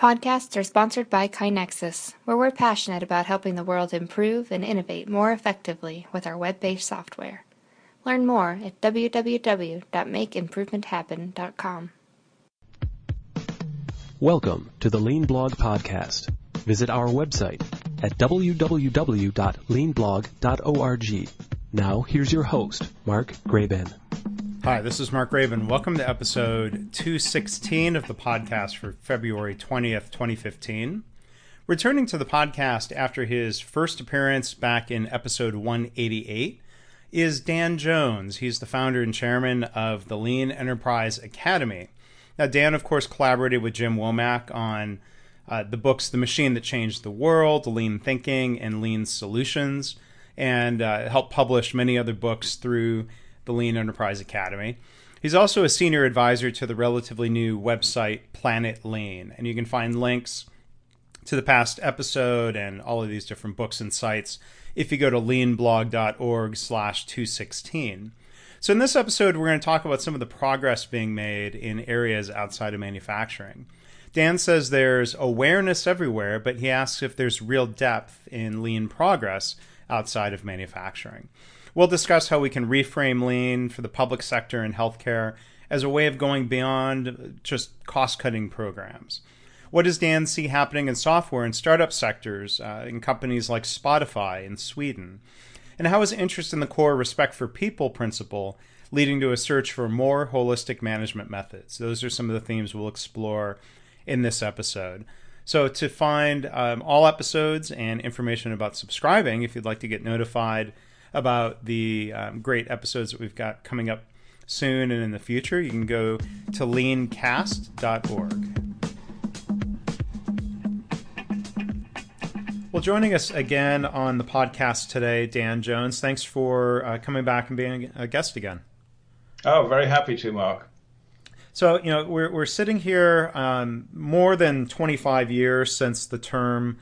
Podcasts are sponsored by KaiNexus, where we're passionate about helping the world improve and innovate more effectively with our web based software. Learn more at www.makeimprovementhappen.com. Welcome to the Lean Blog Podcast. Visit our website at www.leanblog.org. Now, here's your host, Mark Graban. Hi, this is Mark Graban. Welcome to episode 216 of the podcast for February 20th, 2015. Returning to the podcast after his first appearance back in episode 188 is Dan Jones. He's the founder and chairman of the Lean Enterprise Academy. Now, Dan, of course, collaborated with Jim Womack on uh, the books The Machine That Changed the World, Lean Thinking, and Lean Solutions, and uh, helped publish many other books through the Lean Enterprise Academy. He's also a senior advisor to the relatively new website Planet Lean, and you can find links to the past episode and all of these different books and sites if you go to leanblog.org slash 216. So in this episode, we're going to talk about some of the progress being made in areas outside of manufacturing. Dan says there's awareness everywhere, but he asks if there's real depth in lean progress outside of manufacturing. We'll discuss how we can reframe lean for the public sector and healthcare as a way of going beyond just cost cutting programs. What does Dan see happening in software and startup sectors uh, in companies like Spotify in Sweden? And how is interest in the core respect for people principle leading to a search for more holistic management methods? Those are some of the themes we'll explore in this episode. So, to find um, all episodes and information about subscribing, if you'd like to get notified about the um, great episodes that we've got coming up soon and in the future, you can go to leancast.org. Well, joining us again on the podcast today, Dan Jones. Thanks for uh, coming back and being a guest again. Oh, very happy to, Mark. So, you know, we're, we're sitting here um, more than 25 years since the term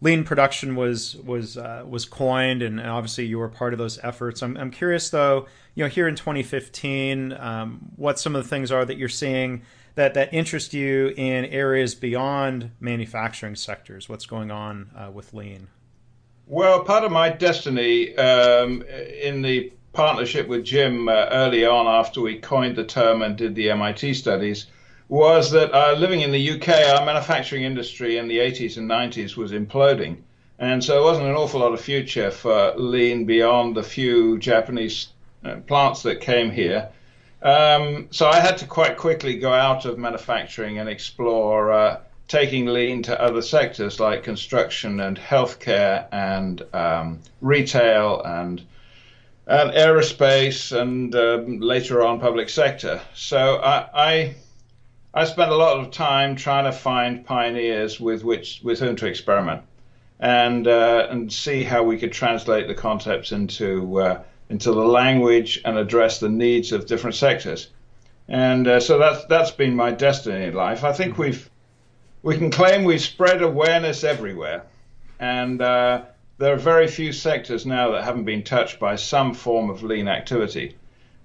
lean production was was uh, was coined, and obviously you were part of those efforts. I'm, I'm curious though, you know, here in 2015, um, what some of the things are that you're seeing that that interest you in areas beyond manufacturing sectors. What's going on uh, with lean? Well, part of my destiny um, in the partnership with Jim uh, early on, after we coined the term and did the MIT studies was that uh, living in the UK, our manufacturing industry in the 80s and 90s was imploding. And so there wasn't an awful lot of future for lean beyond the few Japanese uh, plants that came here. Um, so I had to quite quickly go out of manufacturing and explore uh, taking lean to other sectors like construction and healthcare and um, retail and and aerospace and um, later on public sector. So I, I I spent a lot of time trying to find pioneers with which with whom to experiment, and uh, and see how we could translate the concepts into uh, into the language and address the needs of different sectors. And uh, so that's that's been my destiny in life. I think we've we can claim we've spread awareness everywhere, and uh, there are very few sectors now that haven't been touched by some form of lean activity.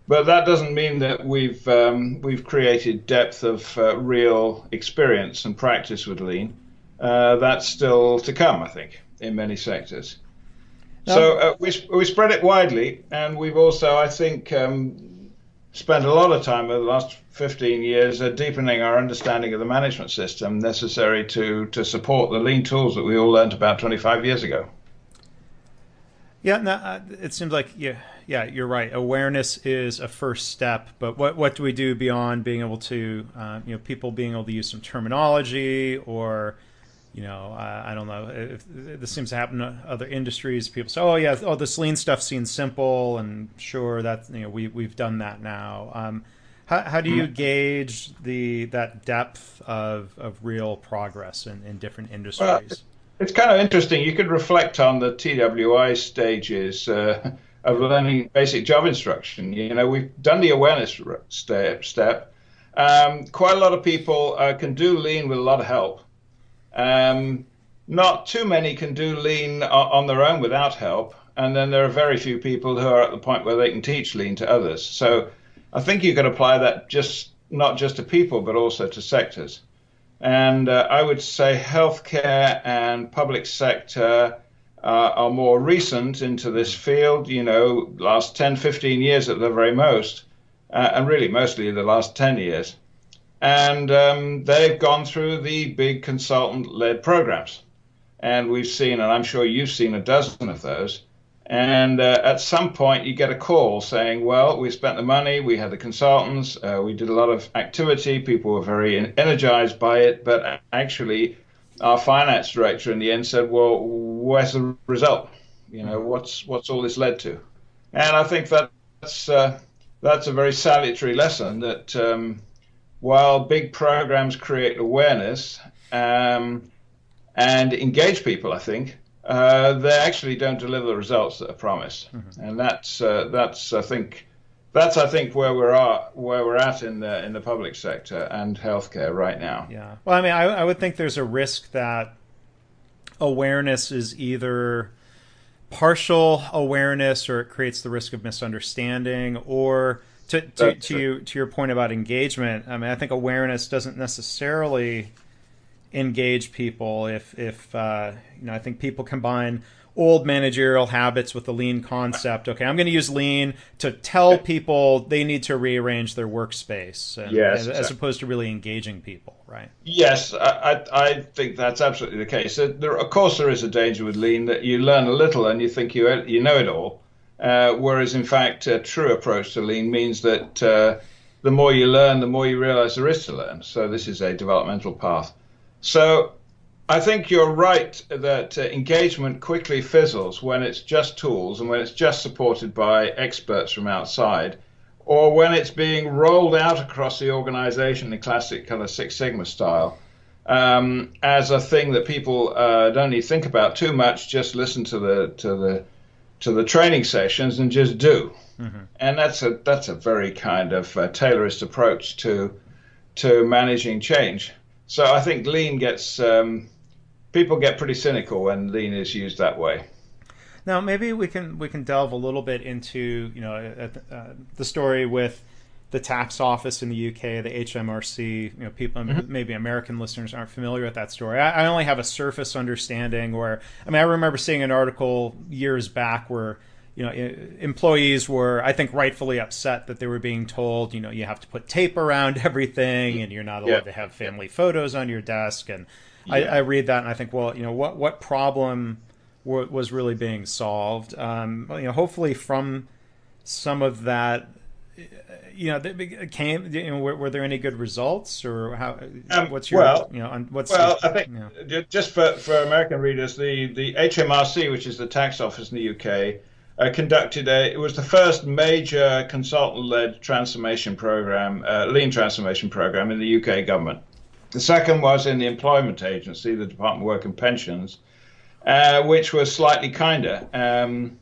But that doesn't mean that we've um, we've created depth of uh, real experience and practice with lean. Uh, that's still to come, I think, in many sectors. No. So uh, we we spread it widely, and we've also, I think, um, spent a lot of time over the last 15 years uh, deepening our understanding of the management system necessary to to support the lean tools that we all learned about 25 years ago. Yeah, no, uh, it seems like yeah, yeah, you're right. Awareness is a first step, but what what do we do beyond being able to, uh, you know, people being able to use some terminology or, you know, uh, I don't know. If, if this seems to happen to other industries. People say, "Oh yeah, oh this lean stuff seems simple," and sure, that you know we we've done that now. Um, how, how do you gauge the that depth of, of real progress in, in different industries? Well, it's kind of interesting. You could reflect on the TWI stages uh, of learning basic job instruction. You know, we've done the awareness step. step. Um, quite a lot of people uh, can do lean with a lot of help. Um, not too many can do lean on their own without help. And then there are very few people who are at the point where they can teach lean to others. So I think you can apply that just not just to people, but also to sectors. And uh, I would say healthcare and public sector uh, are more recent into this field, you know, last 10, 15 years at the very most, uh, and really mostly the last 10 years. And um, they've gone through the big consultant led programs. And we've seen, and I'm sure you've seen a dozen of those. And uh, at some point, you get a call saying, Well, we spent the money, we had the consultants, uh, we did a lot of activity, people were very energized by it, but actually, our finance director in the end said, Well, where's the result? You know, what's, what's all this led to? And I think that's, uh, that's a very salutary lesson that um, while big programs create awareness um, and engage people, I think, uh, they actually don't deliver the results that are promised, mm-hmm. and that's uh, that's I think that's I think where we're at where we're at in the in the public sector and healthcare right now. Yeah. Well, I mean, I, I would think there's a risk that awareness is either partial awareness or it creates the risk of misunderstanding or to to, to you to your point about engagement i mean i think awareness doesn't necessarily engage people if if uh, you know I think people combine old managerial habits with the lean concept. Okay, I'm going to use lean to tell people they need to rearrange their workspace, and, yes, as, opposed to really engaging people, right? Yes, I, I think that's absolutely the case. There, of course, there is a danger with lean that you learn a little and you think you you know it all, uh, whereas in fact, a true approach to lean means that. Uh, the more you learn, the more you realize there is to learn. So this is a developmental path. So I think you're right that uh, engagement quickly fizzles when it's just tools and when it's just supported by experts from outside, or when it's being rolled out across the organization in classic kind of Six Sigma style um, as a thing that people uh, don't need to think about too much. Just listen to the to the to the training sessions and just do. Mm-hmm. And that's a that's a very kind of uh, Taylorist approach to to managing change. So I think lean gets um, people get pretty cynical when lean is used that way. Now maybe we can we can delve a little bit into you know uh, uh, the story with the tax office in the UK, the HMRC. You know, people mm-hmm. maybe American listeners aren't familiar with that story. I, I only have a surface understanding. Where I mean, I remember seeing an article years back where you know, employees were, I think, rightfully upset that they were being told, you know, you have to put tape around everything, and you're not allowed yeah. to have family photos on your desk. And yeah. I, I, read that, and I think, well, you know, what what problem w- was really being solved? Um, you know, hopefully from some of that, you know, that came. You know, were, were, there any good results, or how? Um, what's your, well, you know, on, what's well, your, I think you know. just for for American readers, the the HMRC, which is the tax office in the UK uh, conducted a, it was the first major consultant-led transformation program, uh, lean transformation program in the UK government. The second was in the employment agency, the Department of Work and Pensions, uh, which was slightly kinder um,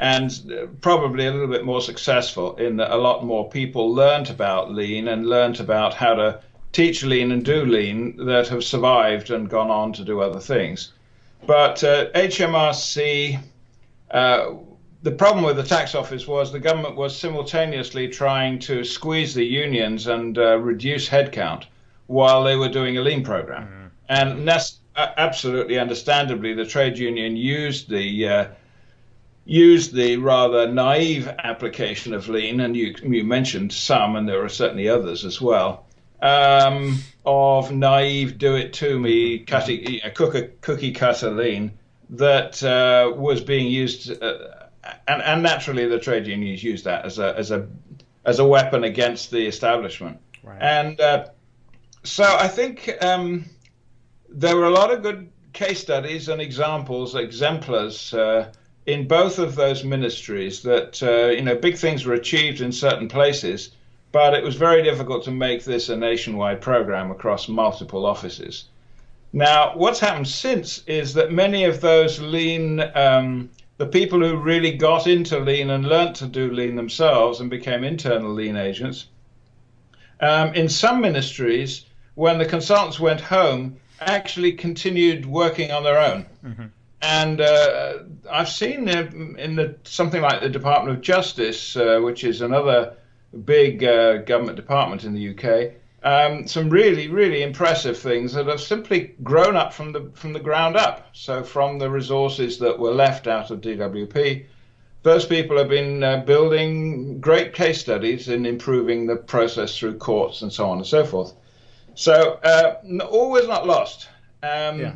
and probably a little bit more successful in that a lot more people learnt about lean and learnt about how to teach lean and do lean that have survived and gone on to do other things. But uh, HMRC uh, the problem with the tax office was the government was simultaneously trying to squeeze the unions and uh, reduce headcount while they were doing a lean program. Mm-hmm. And that's uh, absolutely understandably, the trade union used the uh, used the rather naive application of lean, and you, you mentioned some, and there are certainly others as well, um, of naive do it to me, cutting, cookie, cookie cutter lean that uh, was being used uh, and, and naturally the trade unions used that as a as a as a weapon against the establishment. Right. And uh, so I think um, there were a lot of good case studies and examples, exemplars uh, in both of those ministries that uh, you know big things were achieved in certain places, but it was very difficult to make this a nationwide program across multiple offices. Now, what's happened since is that many of those lean um, the people who really got into lean and learnt to do lean themselves and became internal lean agents. Um, in some ministries, when the consultants went home, actually continued working on their own. Mm-hmm. And uh, I've seen in the something like the Department of Justice, uh, which is another big uh, government department in the UK, um, some really, really impressive things that have simply grown up from the from the ground up. So from the resources that were left out of DWP, those people have been uh, building great case studies in improving the process through courts and so on and so forth. So uh, always not lost. Um, yeah.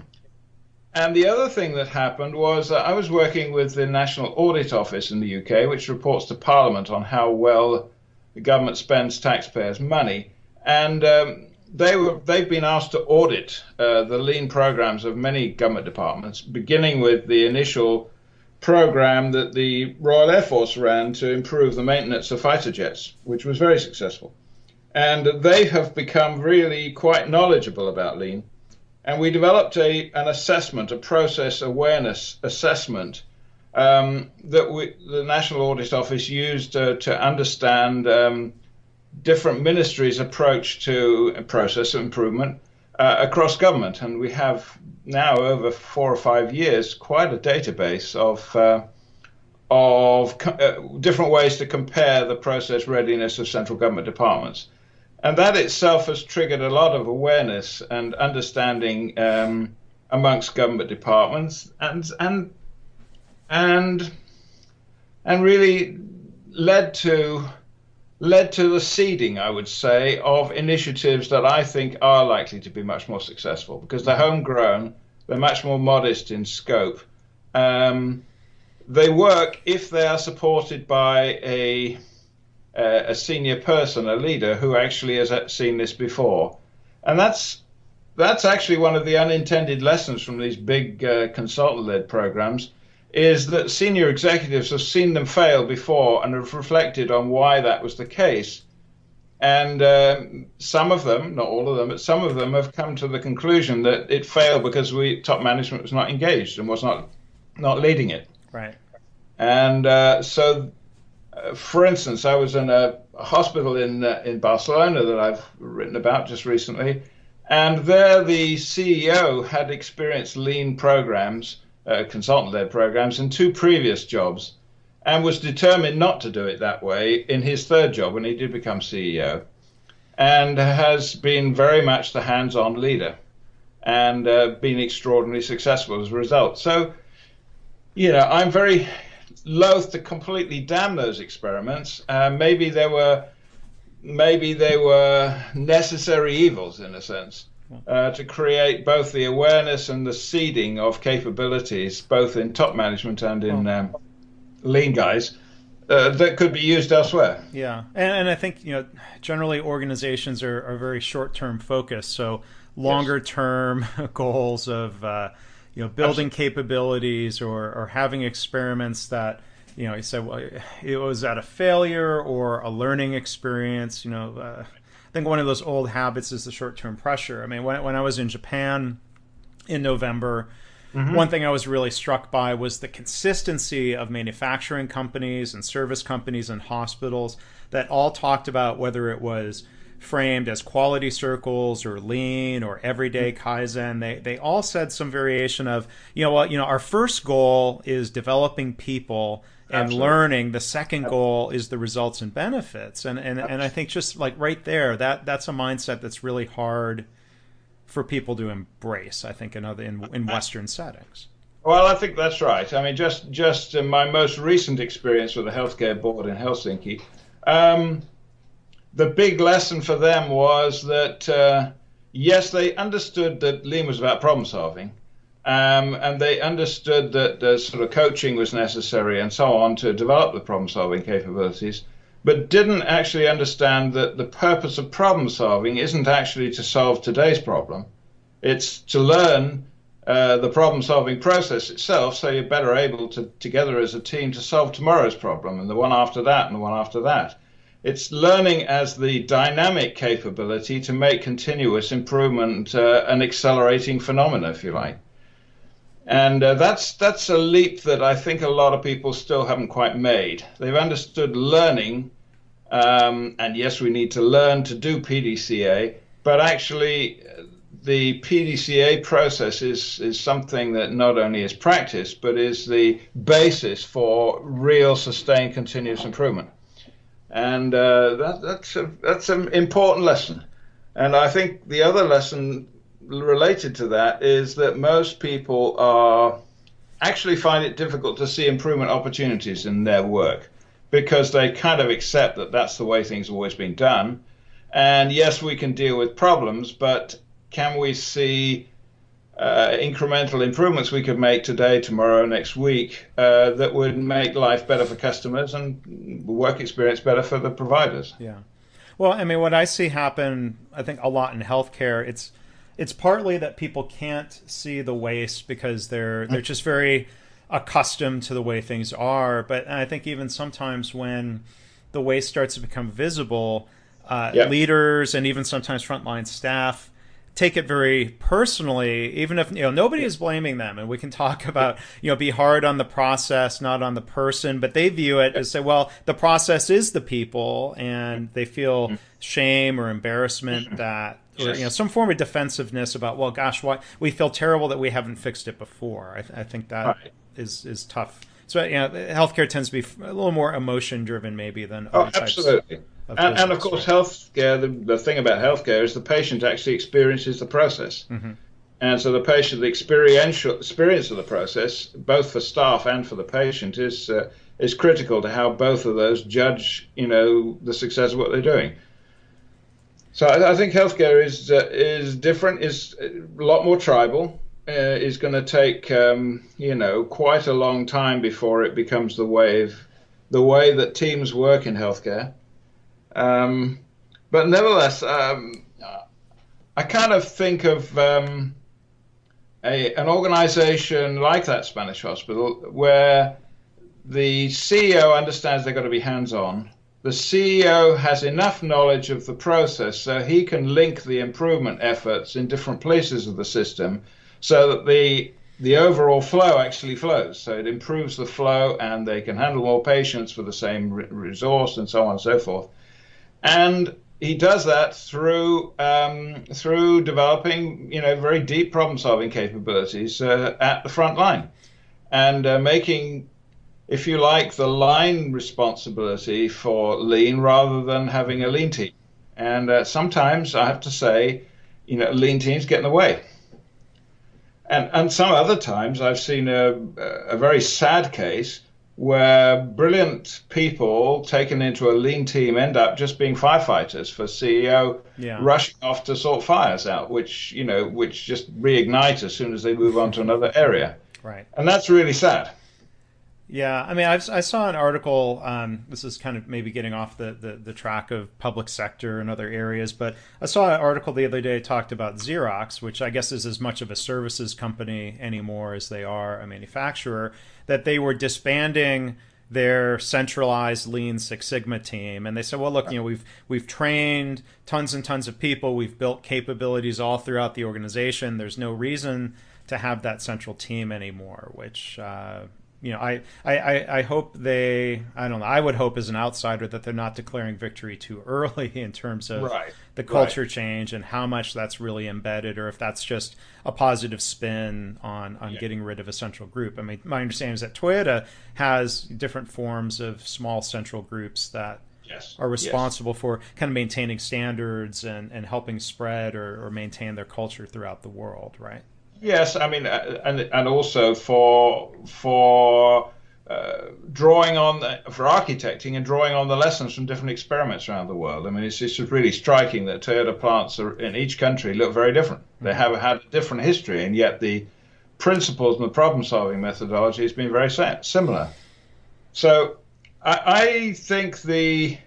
And the other thing that happened was I was working with the National Audit Office in the UK, which reports to Parliament on how well the government spends taxpayers' money. And um, they were they've been asked to audit uh, the lean programs of many government departments, beginning with the initial program that the Royal Air Force ran to improve the maintenance of fighter jets, which was very successful. And they have become really quite knowledgeable about lean. And we developed a, an assessment, a process awareness assessment um, that we, the National Audit Office used uh, to understand um, different ministries' approach to process improvement uh, across government. And we have now, over four or five years, quite a database of uh, of uh, different ways to compare the process readiness of central government departments. And that itself has triggered a lot of awareness and understanding um, amongst government departments and and and and really led to led to the seeding, I would say, of initiatives that I think are likely to be much more successful because they're homegrown, they're much more modest in scope. Um, they work if they are supported by a a senior person, a leader who actually has seen this before, and that's that's actually one of the unintended lessons from these big uh, consultant-led programs is that senior executives have seen them fail before and have reflected on why that was the case. And uh, some of them, not all of them, but some of them have come to the conclusion that it failed because we top management was not engaged and was not not leading it. Right. And uh, so, for instance, I was in a, a hospital in uh, in Barcelona that I've written about just recently, and there the CEO had experienced lean programs uh, consultant led programs in two previous jobs and was determined not to do it that way in his third job when he did become CEO and has been very much the hands on leader and uh, been extraordinarily successful as a result. So, you know, I'm very loath to completely damn those experiments. Uh, maybe there were maybe they were necessary evils in a sense uh, to create both the awareness and the seeding of capabilities, both in top management and in um, lean guys. Uh, that could be used elsewhere. Yeah, and, and, I think you know generally organizations are, are very short term focused, so longer term yes. goals of uh, you know building Absolutely. capabilities or, or having experiments that you know you said well it was at a failure or a learning experience. You know, uh, think one of those old habits is the short term pressure. I mean, when, when I was in Japan in November, mm-hmm. one thing I was really struck by was the consistency of manufacturing companies and service companies and hospitals that all talked about whether it was framed as quality circles or lean or everyday kaizen. They they all said some variation of you know what you know our first goal is developing people and Absolutely. learning. The second goal is the results and benefits. And and, and i think just like right there that that's a mindset that's really hard for people to embrace i think in other in, in western settings. Well i think that's right. I mean just just in my most recent experience with the healthcare board in helsinki um, the big lesson for them was that uh, yes they understood that lean was about problem solving um, and they understood that the sort of coaching was necessary and so on to develop the problem solving capabilities, but didn't actually understand that the purpose of problem solving isn't actually to solve today's problem. It's to learn uh, the problem solving process itself so you're better able to, together as a team, to solve tomorrow's problem and the one after that and the one after that. It's learning as the dynamic capability to make continuous improvement uh, an accelerating phenomenon, if you like. And uh, that's that's a leap that I think a lot of people still haven't quite made. They've understood learning, um, and yes, we need to learn to do PDCA, but actually, the PDCA process is is something that not only is practiced, but is the basis for real, sustained, continuous improvement. And uh, that, that's a, that's an important lesson. And I think the other lesson related to that is that most people are actually find it difficult to see improvement opportunities in their work because they kind of accept that that's the way things have always been done. And yes, we can deal with problems, but can we see uh, incremental improvements we could make today, tomorrow, next week uh, that would make life better for customers and work experience better for the providers? Yeah. Well, I mean, what I see happen, I think a lot in healthcare, it's it's partly that people can't see the waste because they're they're just very accustomed to the way things are. But I think even sometimes when the waste starts to become visible, uh, yep. leaders and even sometimes frontline staff take it very personally, even if you know nobody is blaming them, and we can talk about you know be hard on the process, not on the person, but they view it as say, well, the process is the people, and they feel mm-hmm. shame or embarrassment mm-hmm. that. Or, you know some form of defensiveness about well gosh why we feel terrible that we haven't fixed it before i, th- I think that right. is is tough so you know healthcare tends to be a little more emotion driven maybe than oh absolutely of and, and, of course, healthcare. The, the thing about healthcare is the patient actually experiences the process, mm-hmm. and so the patient, the experiential experience of the process, both for staff and for the patient, is uh, is critical to how both of those judge, you know, the success of what they're doing. So I, I think healthcare is uh, is different, is a lot more tribal. Uh, is going to take um, you know quite a long time before it becomes the wave, the way that teams work in healthcare. Um, but nevertheless, um, I kind of think of um, a, an organization like that Spanish hospital where the CEO understands they've got to be hands on. The CEO has enough knowledge of the process so he can link the improvement efforts in different places of the system so that the the overall flow actually flows. So it improves the flow and they can handle more patients for the same re- resource and so on and so forth and he does that through um, through developing you know very deep problem solving capabilities uh, at the front line. And uh, making if you like the line responsibility for lean rather than having a lean team. And uh, sometimes i have to say you know lean teams get in the way. And and some other times i've seen a, a very sad case where brilliant people taken into a lean team end up just being firefighters for CEO yeah. rushing off to sort fires out, which you know, which just reignite as soon as they move on to another area. Right. And that's really sad. Yeah, I mean, I've, i saw an article. Um, this is kind of maybe getting off the, the, the, track of public sector and other areas, but I saw an article the other day talked about Xerox, which I guess is as much of a services company anymore as they are a manufacturer. That they were disbanding their centralized Lean Six Sigma team, and they said, "Well, look, you know, we've we've trained tons and tons of people, we've built capabilities all throughout the organization. There's no reason." To have that central team anymore, which uh, you know, I, I, I hope they, I don't know, I would hope as an outsider that they're not declaring victory too early in terms of right. the culture right. change and how much that's really embedded, or if that's just a positive spin on, on yeah. getting rid of a central group. I mean, my understanding is that Toyota has different forms of small central groups that yes. are responsible yes. for kind of maintaining standards and, and helping spread or, or maintain their culture throughout the world, right? Yes, I mean, uh, and and also for for uh, drawing on the, for architecting and drawing on the lessons from different experiments around the world. I mean, it's just really striking that Toyota plants are, in each country look very different. They mm-hmm. have had a different history, and yet the principles and the problem-solving methodology has been very similar. So I, I think the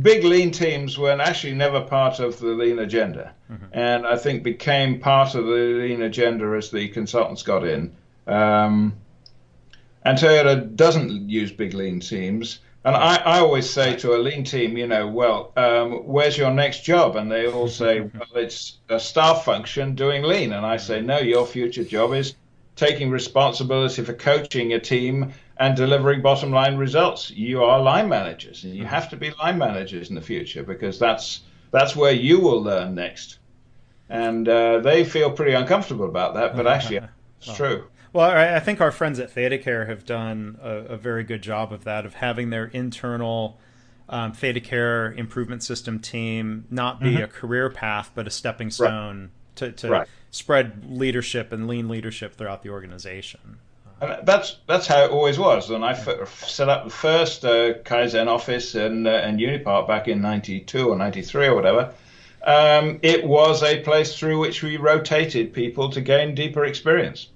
big lean teams were actually never part of the lean agenda, mm-hmm. and I think became part of the lean agenda as the consultants got in. Um, and Toyota doesn't use big lean teams. And I, I always say to a lean team, you know, well, um, where's your next job? And they all say, well, it's a staff function doing lean. And I say, no, your future job is taking responsibility for coaching a team and delivering bottom line results. You are line managers, and you mm-hmm. have to be line managers in the future because that's that's where you will learn next. And uh, they feel pretty uncomfortable about that, but actually, it's true. Well, I think our friends at ThedaCare have done a, a, very good job of that, of having their internal um, ThedaCare improvement system team not be mm-hmm. a career path, but a stepping stone right. to, to right. spread leadership and lean leadership throughout the organization. And that's that's how it always was. When I f- set up the first uh, Kaizen office in uh, in Unipart back in '92 or '93 or whatever, um, it was a place through which we rotated people to gain deeper experience,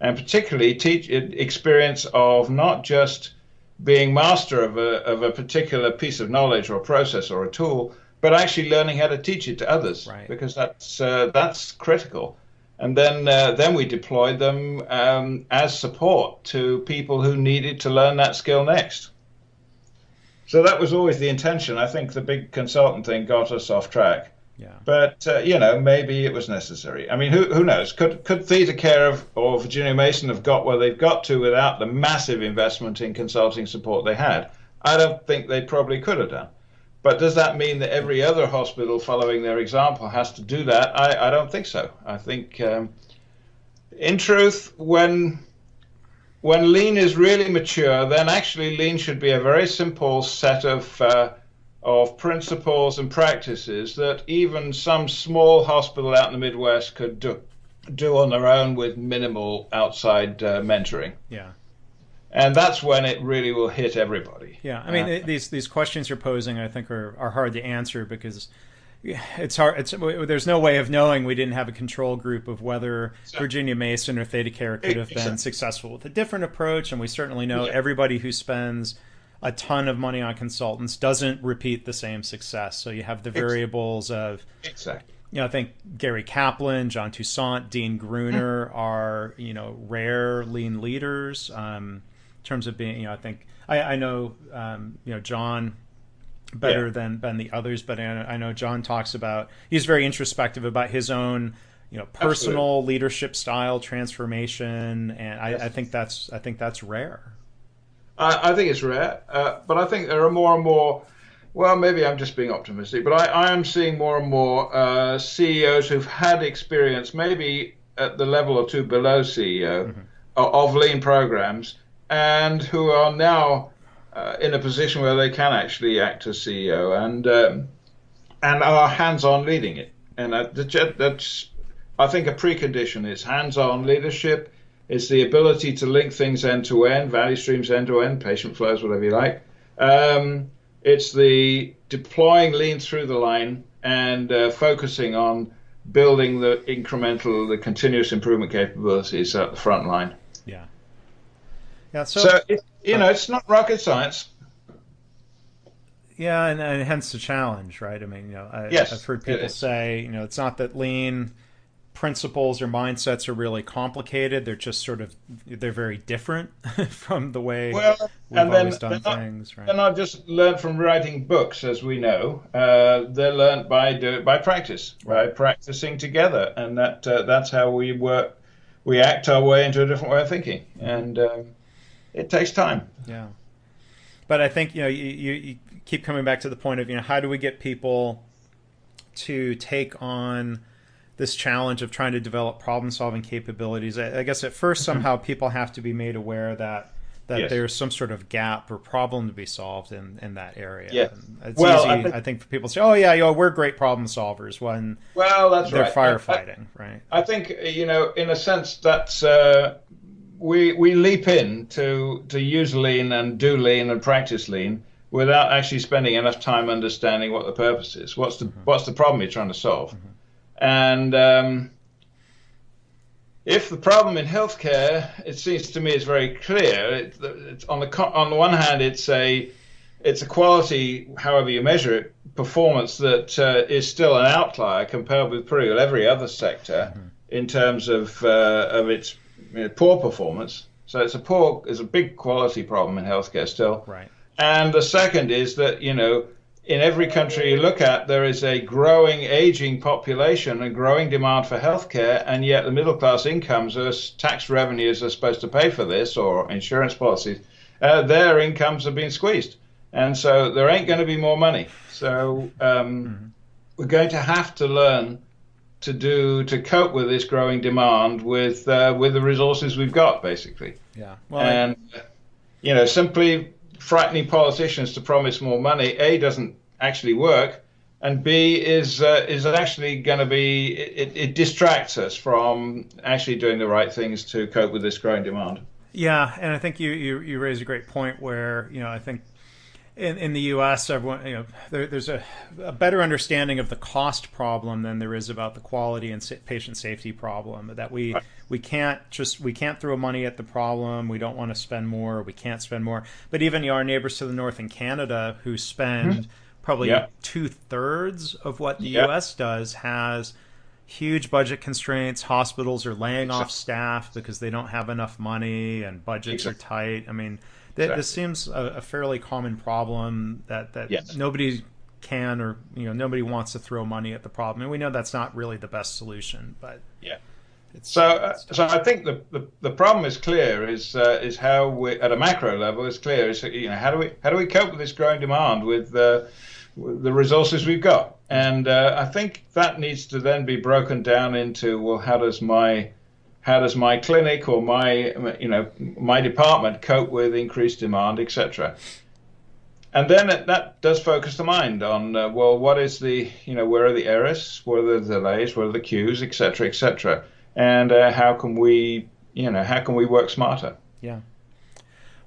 and particularly teach experience of not just being master of a of a particular piece of knowledge or process or a tool, but actually learning how to teach it to others, right. because that's uh, that's critical and then uh, then we deployed them um, as support to people who needed to learn that skill next. So that was always the intention. I think the big consultant thing got us off track. Yeah. But uh, you know, maybe it was necessary. I mean, who who knows? Could could ThedaCare of, or Virginia Mason have got where they've got to without the massive investment in consulting support they had? I don't think they probably could have done. But does that mean that every other hospital following their example has to do that? I, I don't think so. I think, um, in truth, when when lean is really mature, then actually lean should be a very simple set of uh, of principles and practices that even some small hospital out in the Midwest could do, do on their own with minimal outside uh, mentoring. Yeah and that's when it really will hit everybody. Yeah, I mean uh, these these questions you're posing, I think, are, are hard to answer because it's hard. It's there's no way of knowing. We didn't have a control group of whether Virginia Mason or ThedaCare could have been successful with a different approach, and we certainly know yeah. everybody who spends a ton of money on consultants doesn't repeat the same success. So you have the variables of exactly. You know, I think Gary Kaplan, John Toussaint, Dean Gruner mm-hmm. are you know rare lean leaders. Um, terms of being, you know, I think I, I know, um, you know, John better yeah. than than the others, but I, I know John talks about he's very introspective about his own you know personal Absolutely. leadership style transformation and I, yes. I, think that's i think that's rare i, I think it's rare uh, but i think there are more and more well maybe i'm just being optimistic but i, I am seeing more and more uh, ceos who've had experience maybe at the level or two below ceo mm-hmm. of, of lean programs and who are now uh, in a position where they can actually act as CEO and um, and are hands-on leading it. And that, that's I think a precondition is hands-on leadership. It's the ability to link things end to end, value streams end to end, patient flows, whatever you like. Um, it's the deploying lean through the line and uh, focusing on building the incremental, the continuous improvement capabilities at the front line. Yeah. So, so it, you know, it's not rocket science. Yeah, and, and hence the challenge, right? I mean, you know, I, yes, I've heard people say, you know, it's not that lean principles or mindsets are really complicated. They're just sort of they're very different from the way well, we've and always done not, things. Right? They're not just learned from writing books, as we know. Uh, they're learned by do, by practice, right. by practicing together, and that uh, that's how we work. We act our way into a different way of thinking, and um, it takes time. Yeah, but I think you know you, you keep coming back to the point of you know how do we get people to take on this challenge of trying to develop problem solving capabilities. I, I guess at first mm-hmm. somehow people have to be made aware that that yes. there's some sort of gap or problem to be solved in, in that area. Yeah. It's well, easy, I think, I think, for people to say, "Oh yeah, you know, we're great problem solvers," when well, that's they're right. firefighting, I, right? I think you know, in a sense, that's uh, we we leap in to to use lean and do lean and practice lean without actually spending enough time understanding what the purpose is. What's the mm-hmm. what's the problem you're trying to solve? Mm-hmm. And um, if the problem in healthcare, it seems to me, is very clear. It, it's on the on the one hand, it's a it's a quality, however you measure it, performance that uh, is still an outlier compared with pretty well every other sector mm-hmm. in terms of uh, of its poor performance. So it's a poor, it's a big quality problem in healthcare still. Right. And the second is that you know, in every country you look at, there is a growing aging population and growing demand for healthcare, and yet the middle class incomes, as tax revenues are supposed to pay for this, or insurance policies, uh, their incomes have been squeezed, and so there ain't going to be more money. So um, mm-hmm. we're going to have to learn to do to cope with this growing demand with uh, with the resources we've got, basically. Yeah. Well, and I... you know, simply frightening politicians to promise more money, A, doesn't actually work, and B, is, uh, is actually going to be, it, it distracts us from actually doing the right things to cope with this growing demand. Yeah, and I think you, you, you raise a great point where, you know, I think in, in the U.S., everyone you know there, there's a, a, better understanding of the cost problem than there is about the quality and sa- patient safety problem. That we right. we can't just we can't throw money at the problem. We don't want to spend more. We can't spend more. But even you know, our neighbors to the north in Canada, who spend mm-hmm. probably yeah. two thirds of what the yeah. U.S. does, has huge budget constraints. Hospitals are laying exactly. off staff because they don't have enough money, and budgets exactly. are tight. I mean Th- this seems a, a, fairly common problem that that yes. nobody can or you know nobody wants to throw money at the problem, and we know that's not really the best solution. But yeah. so, uh, so I think the, the, the problem is clear. Is uh, is how we at a macro level is clear. Is you know how do we how do we cope with this growing demand with, uh, with the resources we've got? And uh, I think that needs to then be broken down into well, how does my how does my clinic or my you know my department cope with increased demand, etc. And then it, that does focus the mind on uh, well, what is the you know where are the errors, where are the delays, where are the queues, etc., etc. And uh, how can we you know how can we work smarter? Yeah.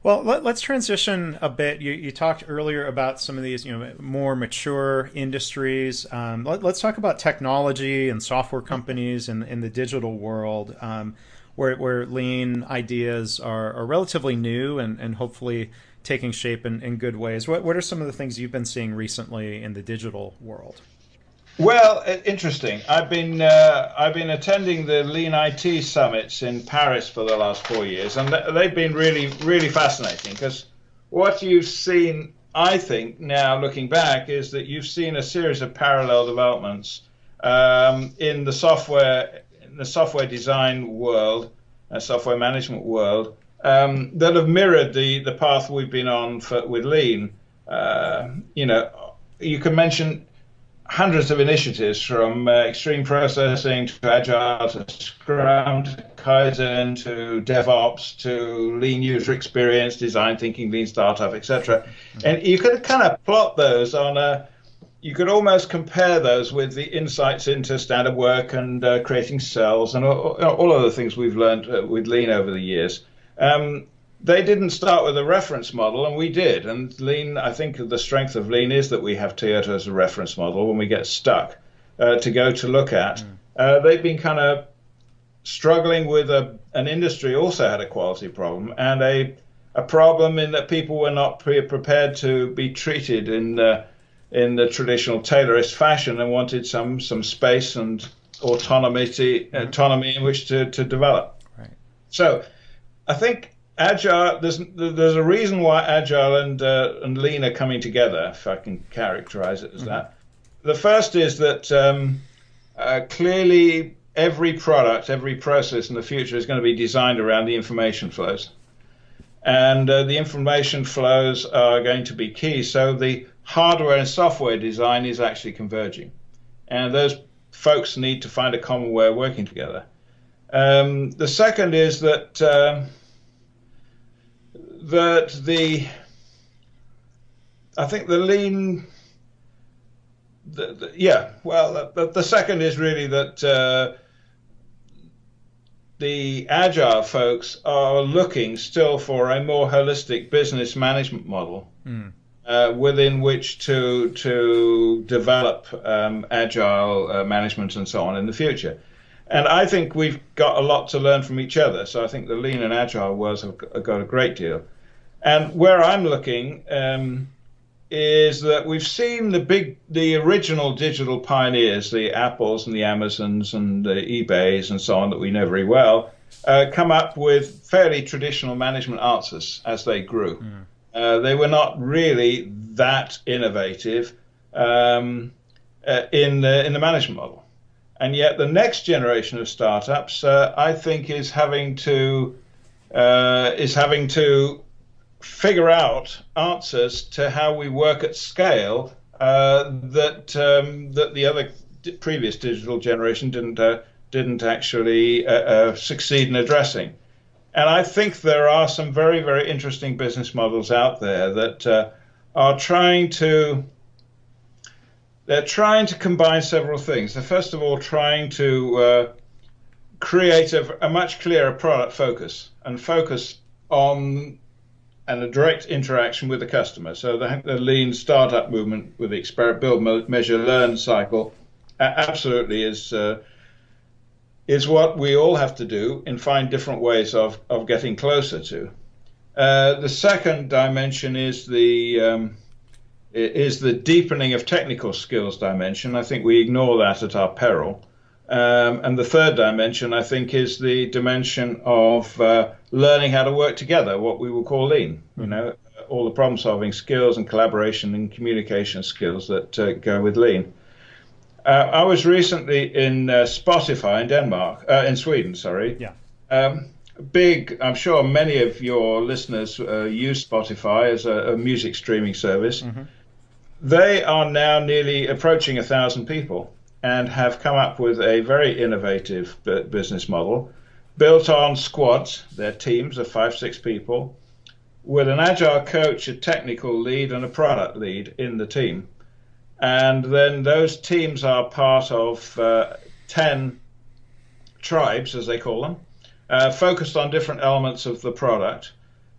Well, let, us transition a bit. You, you, talked earlier about some of these, you know, more mature industries. Um, let, us talk about technology and software companies in, in the digital world, um, where, where lean ideas are, are relatively new and, and hopefully taking shape in, in good ways. What, what are some of the things you've been seeing recently in the digital world? Well, interesting. I've been uh, I've been attending the Lean IT summits in Paris for the last four years, and they've been really really fascinating because what you've seen, I think, now looking back, is that you've seen a series of parallel developments um, in the software in the software design world, uh, software management world, um, that have mirrored the the path we've been on for, with Lean. Uh, you know, you can mention hundreds of initiatives from uh, extreme processing to agile to scrum to kaizen to devops to lean user experience design thinking lean startup etc mm-hmm. and you could kind of plot those on a you could almost compare those with the insights into standard work and uh, creating cells and all, all other things we've learned uh, with lean over the years um, they didn't start with a reference model, and we did. And Lean, I think the strength of Lean is that we have Toyota as a reference model when we get stuck uh, to go to look at. Mm. Uh, they've been kind of struggling with a, an industry also had a quality problem and a a problem in that people were not pre- prepared to be treated in the, in the traditional Taylorist fashion and wanted some some space and autonomy to, mm. autonomy in which to, to develop. Right. So I think agile there's there's a reason why agile and uh, and lean are coming together if i can characterize it as mm-hmm. that the first is that um, uh, clearly every product every process in the future is going to be designed around the information flows. And uh, the information flows are going to be key so the hardware and software design is actually converging. And those folks need to find a common way of working together. Um, the second is that um, that the I think the lean. The, the, yeah, well, the, the, second is really that uh, the agile folks are looking still for a more holistic business management model mm. uh, within which to to develop um, agile uh, management and so on in the future. And I think we've got a lot to learn from each other. So I think the lean and agile worlds have got a great deal. And where I'm looking um, is that we've seen the big, the original digital pioneers, the Apples and the Amazons and the eBays and so on that we know very well, uh, come up with fairly traditional management answers as they grew. Mm. Uh, they were not really that innovative um, uh, in the in the management model, and yet the next generation of startups, uh, I think, is having to uh, is having to figure out answers to how we work at scale uh, that um, that the other previous digital generation didn't uh, didn't actually uh, uh, succeed in addressing. And I think there are some very, very interesting business models out there that are trying to they're trying to combine several things. They're first of all trying to uh, create a, a, much clearer product focus and focus on and a direct interaction with the customer. So the, the lean startup movement with the experiment, build, measure, learn cycle absolutely is uh, is what we all have to do and find different ways of, of getting closer to. Uh, the second dimension is the um, is the deepening of technical skills dimension. I think we ignore that at our peril. Um, and the third dimension, I think, is the dimension of uh, learning how to work together, what we will call lean. You know, all the problem-solving skills and collaboration and communication skills that uh, go with lean. Uh, I was recently in uh, Spotify in Denmark, uh, in Sweden, sorry. Yeah. Um, big, I'm sure many of your listeners uh, use Spotify as a, a music streaming service. Mm-hmm. They are now nearly approaching a thousand people and have come up with a very innovative business model built on squads, their teams of five, six people, with an agile coach, a technical lead, and a product lead in the team. And then those teams are part of uh, 10 tribes, as they call them, uh, focused on different elements of the product.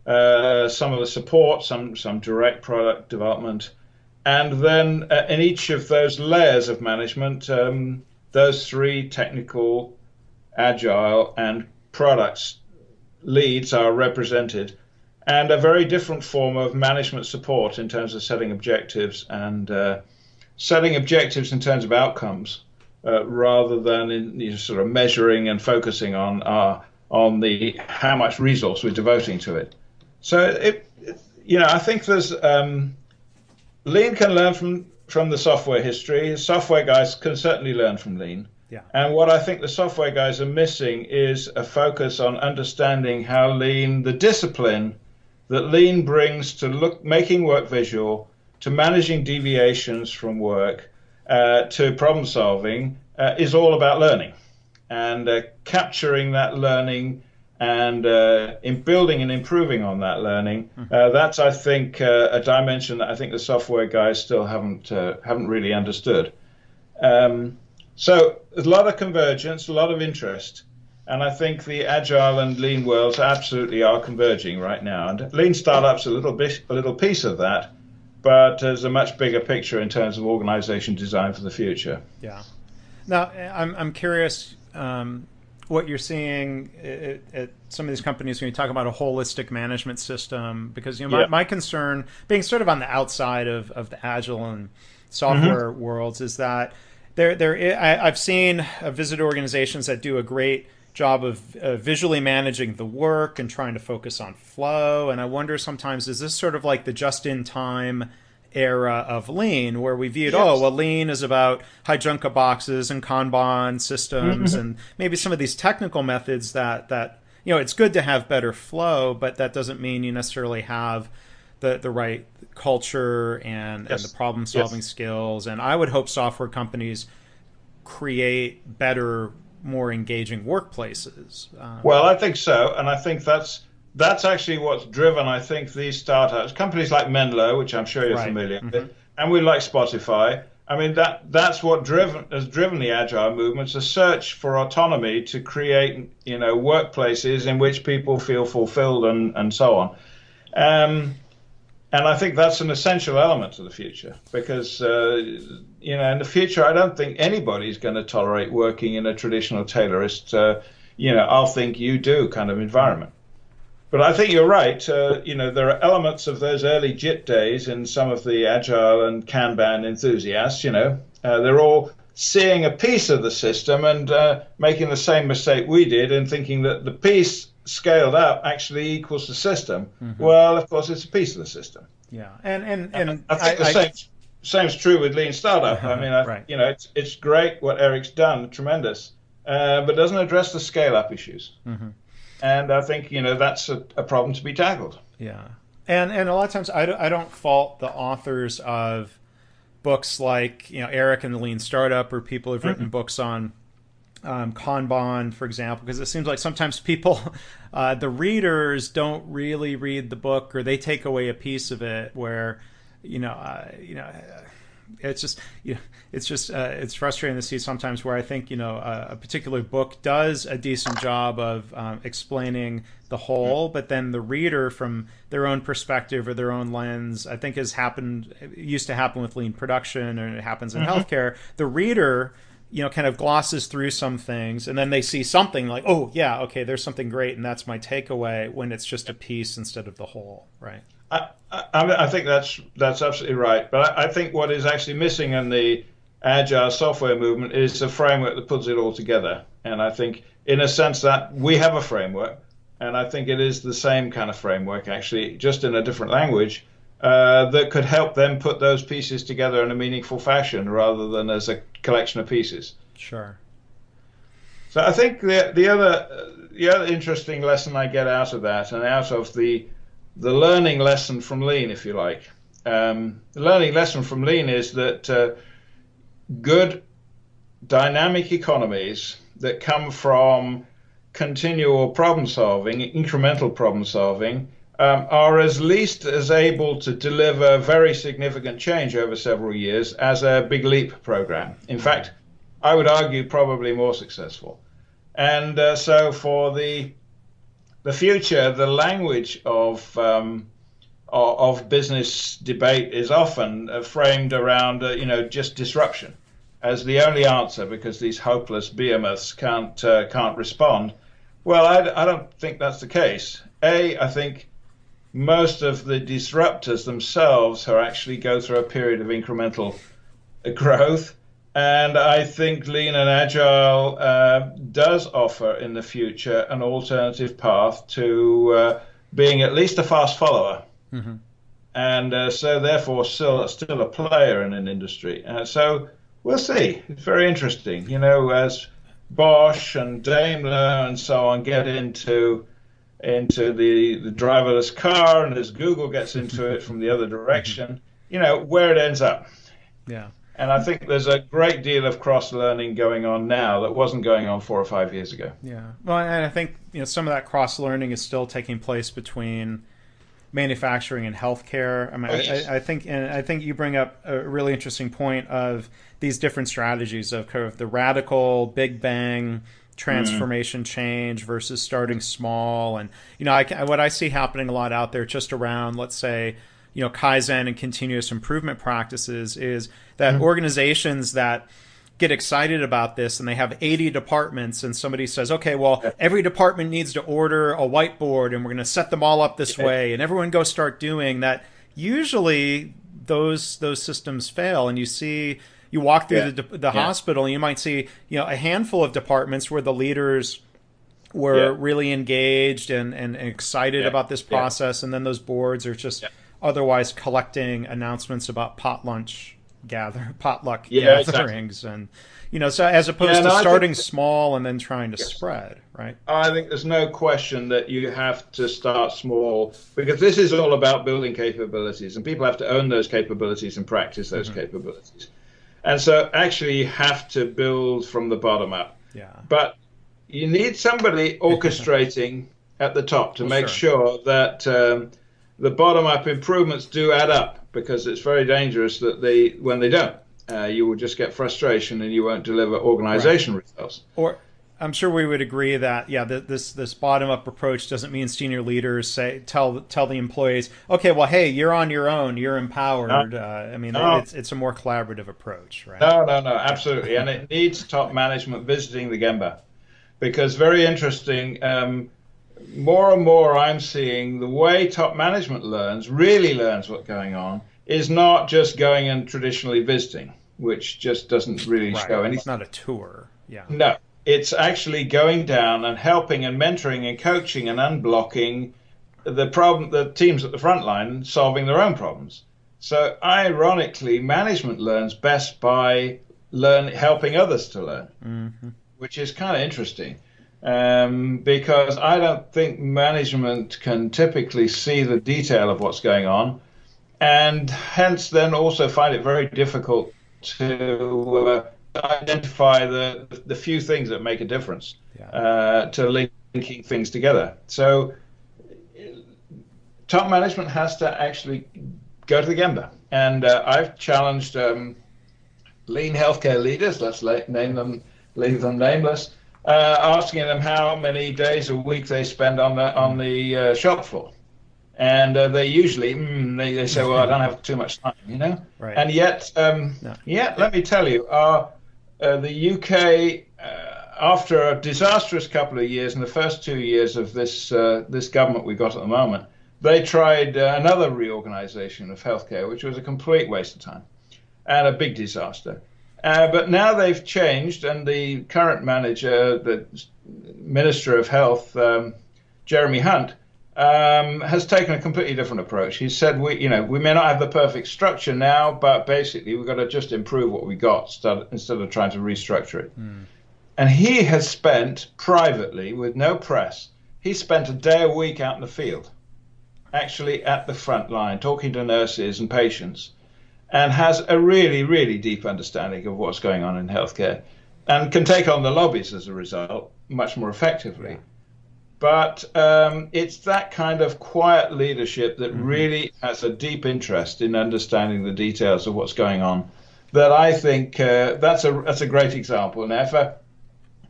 Uh, some of the support, some some direct product development, and then uh, in each of those layers of management, um, those three technical, agile, and products leads are represented, and a very different form of management support in terms of setting objectives and uh, setting objectives in terms of outcomes, uh, rather than in you know, sort of measuring and focusing on our on the how much resource we're devoting to it. So it, it you know, I think there's um, Lean can learn from from the software history. Software guys can certainly learn from Lean. Yeah. And what I think the software guys are missing is a focus on understanding how Lean, the discipline that Lean brings to look making work visual, to managing deviations from work, uh, to problem solving, uh, is all about learning, and uh, capturing that learning and uh, in building and improving on that learning, mm-hmm. uh, that's I think uh, a dimension that I think the software guys still haven't uh, haven't really understood. Um, so there's a lot of convergence, a lot of interest, and I think the agile and lean worlds absolutely are converging right now. And lean startups a little bit a little piece of that, but there's a much bigger picture in terms of organization design for the future. Yeah. Now I'm I'm curious. Um, what you're seeing at, at, some of these companies when you talk about a holistic management system because you know my, yeah. my concern being sort of on the outside of, of the agile and software mm-hmm. worlds is that there there I, have seen uh, visit organizations that do a great job of uh, visually managing the work and trying to focus on flow and I wonder sometimes is this sort of like the just in time era of lean where we viewed yes. oh well lean is about Heijunka boxes and kanban systems mm-hmm. and maybe some of these technical methods that that you know it's good to have better flow but that doesn't mean you necessarily have the the right culture and yes. and the problem solving yes. skills and I would hope software companies create better more engaging workplaces um, well I think so and I think that's that's actually what's driven, I think, these startups, companies like Menlo, which I'm sure you're right. familiar mm-hmm. with, and we like Spotify. I mean, that that's what driven has driven the agile movements, a search for autonomy to create, you know, workplaces in which people feel fulfilled and, and so on. Um, and I think that's an essential element to the future because, uh, you know, in the future, I don't think anybody's going to tolerate working in a traditional Taylorist, uh, you know, I'll think you do kind of environment. But I think you're right. Uh, you know, there are elements of those early JIT days in some of the agile and Kanban enthusiasts. You know, uh, they're all seeing a piece of the system and uh, making the same mistake we did in thinking that the piece scaled up actually equals the system. Mm-hmm. Well, of course, it's a piece of the system. Yeah, and and and I think I, the same. I, Same's true with Lean Startup. I mean, I, right. you know, it's it's great what Eric's done, tremendous, uh, but doesn't address the scale up issues. Mm-hmm and I think you know that's a, a, problem to be tackled. Yeah, and and a lot of times I don't, I don't fault the authors of books like you know Eric and the Lean Startup, or people who've written mm-hmm. books on um, Kanban, for example, because it seems like sometimes people, uh, the readers, don't really read the book, or they take away a piece of it. Where, you know, uh, you know, it's just, you know, it's just, uh, it's frustrating to see sometimes where I think, you know, a, a particular book does a decent job of um, explaining the whole, but then the reader, from their own perspective or their own lens, I think has happened, used to happen with lean production, and it happens in mm-hmm. healthcare. The reader you know, kind of glosses through some things, and then they see something like, oh yeah, okay, there's something great, and that's my takeaway. When it's just a piece instead of the whole, right? I, I, I think that's that's absolutely right. But I, I, think what is actually missing in the agile software movement is a framework that puts it all together. And I think, in a sense, that we have a framework, and I think it is the same kind of framework, actually, just in a different language uh, that could help them put those pieces together in a meaningful fashion rather than as a collection of pieces. Sure. So I think the the other the other interesting lesson I get out of that and out of the the learning lesson from Lean, if you like, um, the learning lesson from Lean is that uh, good dynamic economies that come from continual problem solving, incremental problem solving, um, are as least as able to deliver very significant change over several years as a Big Leap program. In fact, I would argue probably more successful. And uh, so for the the future, the language of um, of business debate is often uh, framed around uh, you know just disruption as the only answer because these hopeless behemoths can't uh, can't respond. Well, I, I don't think that's the case. A, I think most of the disruptors themselves are actually go through a period of incremental growth. And I think lean and agile uh, does offer in the future an alternative path to uh, being at least a fast follower. Mm-hmm. And uh, so, therefore, still, still a player in an industry. Uh, so, we'll see. It's very interesting. You know, as Bosch and Daimler and so on get into into the, the driverless car, and as Google gets into it from the other direction, you know, where it ends up. Yeah. And I think there's a great deal of cross learning going on now that wasn't going on four or five years ago. Yeah. Well, and I think you know some of that cross learning is still taking place between manufacturing and healthcare. I mean, oh, yes. I, I, think, and I think you bring up a really interesting point of these different strategies of kind of the radical big bang transformation mm. change versus starting small and you know I, what i see happening a lot out there just around let's say you know kaizen and continuous improvement practices is that mm. organizations that get excited about this and they have 80 departments and somebody says okay well every department needs to order a whiteboard and we're going to set them all up this way and everyone go start doing that usually those those systems fail and you see you walk through yeah. the, the yeah. hospital and you might see you know a handful of departments where the leaders were yeah. really engaged and, and, excited about this process and then those boards are just otherwise collecting announcements about pot lunch gather potluck gatherings exactly. and you know so as opposed to starting small and then trying to yes. spread right i think there's no question that you have to start small because this is all about building capabilities and people have to own those capabilities and practice those mm-hmm. capabilities and so actually you have to build from the bottom up. Yeah. But you need somebody orchestrating at the top to well, make sure, sure that um, the bottom up improvements do add up because it's very dangerous that they when they don't. Uh, you will just get frustration and you won't deliver organization right. results. Or I'm sure we would agree that yeah, the, this this bottom up approach doesn't mean senior leaders say tell tell the employees, okay, well, hey, you're on your own, you're empowered. No. Uh, I mean, no. it's it's a more collaborative approach, right? No, no, no, absolutely, and it needs top management visiting the Gemba, because very interesting. Um, more and more, I'm seeing the way top management learns, really learns what's going on, is not just going and traditionally visiting, which just doesn't really right. show anything. It's not a tour. Yeah. No, it's actually going down and helping and mentoring and coaching and unblocking the problem the teams at the front line solving their own problems. So ironically, management learns best by learn helping others to learn, mm-hmm. which is kind of interesting. Um, because I don't think management can typically see the detail of what's going on, and hence then also find it very difficult to uh, identify the the few things that make a difference Yeah. uh, to linking things together. So top management has to actually go to the gemba. And uh, I've challenged um, lean healthcare leaders, let's la- name them, leave them nameless, asking them how many days a week they spend on the on the uh, shop floor. And uh, they usually mm, they, they say, well, I don't have too much time, you know. Right. And yet, um, No. yet, let me tell you, our, uh, the UK, uh, after a disastrous couple of years, in the first two years of this uh, this government we got at the moment, they tried uh, another reorganisation of healthcare, which was a complete waste of time and a big disaster. Uh, but now they've changed, and the current manager, the Minister of Health, um, Jeremy Hunt, um, has taken a completely different approach. He said, "We, you know, we may not have the perfect structure now, but basically we've got to just improve what we got instead, instead of trying to restructure it." And he has spent privately, with no press, he spent a day a week out in the field, actually at the front line, talking to nurses and patients, and has a really, really deep understanding of what's going on in healthcare, and can take on the lobbies as a result much more effectively. But um, it's that kind of quiet leadership that really has a deep interest in understanding the details of what's going on. That I think uh, that's a that's a great example. Now, if a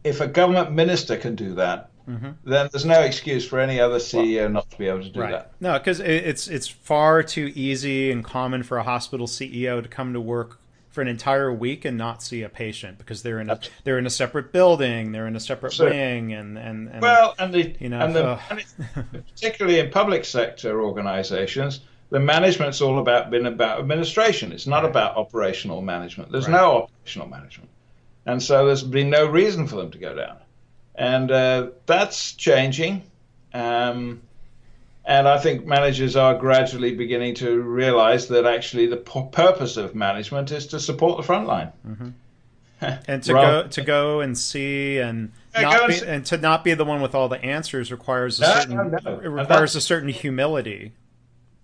if a government minister can do that, Mm-hmm. then there's no excuse for any other CEO not to be able to do Right. that. No, because it's it's far too easy and common for a hospital CEO to come to work for an entire week and not see a patient because they're in a they're in a separate building, they're in a separate Sure. wing, and and, and Well, and the You know, and the so- particularly in public sector organisations, the management's all about been about administration. It's not about operational management. There's Right. no operational management, and so there's been no reason for them to go down, and uh, that's changing. Um, and I think managers are gradually beginning to realise that actually the pu- purpose of management is to support the front line. and to Rather- go to go and see and Yeah, not and be see- and to not be the one with all the answers requires a No, certain no, no. it requires a certain humility.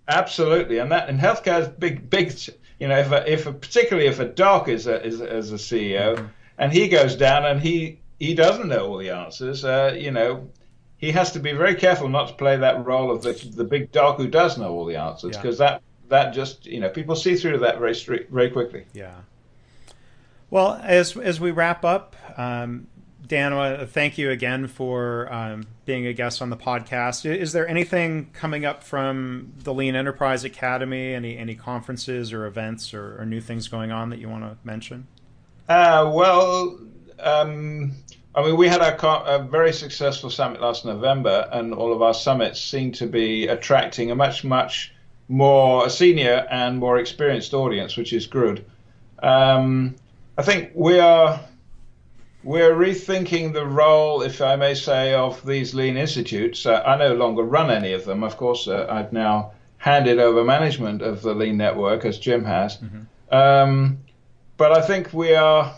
Absolutely, and that in healthcare is big, big. You know, if a, if a, particularly if a doc is a, is as a CEO, and he goes down and he he doesn't know all the answers, uh, you know, he has to be very careful not to play that role of the the big dog who does know all the answers, Yeah. because that that just you know people see through that very very quickly. Yeah. Well, as as we wrap up, um, Dan, thank you again for um, being a guest on the podcast. Is there anything coming up from the Lean Enterprise Academy? Any any conferences or events or, or new things going on that you want to mention? Uh, well, um, I mean, we had a, co- a very successful summit last November, and all of our summits seem to be attracting a much, much more senior and more experienced audience, which is good. Um, I think we are we're rethinking the role, if I may say, of these lean institutes. Uh, I no longer run any of them, of course. Uh, I've now handed over management of the lean network, as Jim has. Um, but I think we are.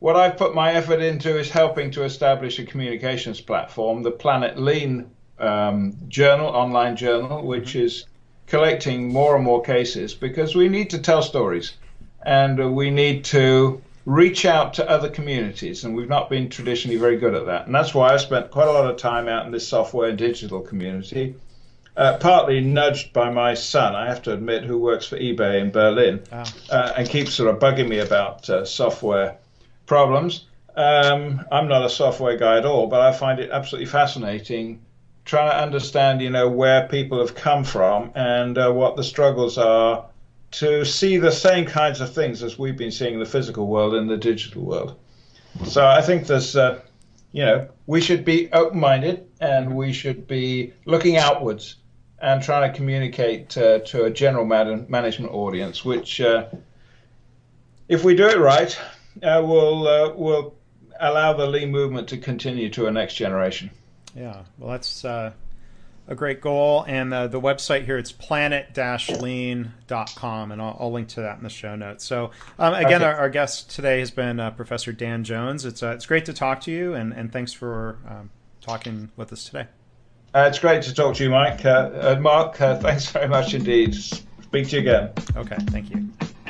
What I've put my effort into is helping to establish a communications platform, the Planet Lean um, journal, online journal, which is collecting more and more cases because we need to tell stories and we need to reach out to other communities, and we've not been traditionally very good at that. And that's why I spent quite a lot of time out in this software and digital community, uh, partly nudged by my son, I have to admit, who works for eBay in Berlin Oh. uh, and keeps sort of bugging me about uh, software problems. Um, I'm not a software guy at all, but I find it absolutely fascinating trying to understand, you know, where people have come from and uh, what the struggles are to see the same kinds of things as we've been seeing in the physical world in the digital world. So I think there's, uh, you know, we should be open-minded and we should be looking outwards and trying to communicate uh, to a general man- management audience, which, uh, if we do it right, will uh, will allow the lean movement to continue to a next generation. Yeah, well, that's uh, a great goal. And uh, the website here, it's planet-lean.com, and I'll, I'll link to that in the show notes. So, um, again, Okay. our, our guest today has been uh, Professor Dan Jones. It's, uh, it's great to talk to you, and, and thanks for um, talking with us today. Uh, it's great to talk to you, Mike. Uh, uh, Mark, uh, thanks very much indeed. Speak to you again. Okay, thank you.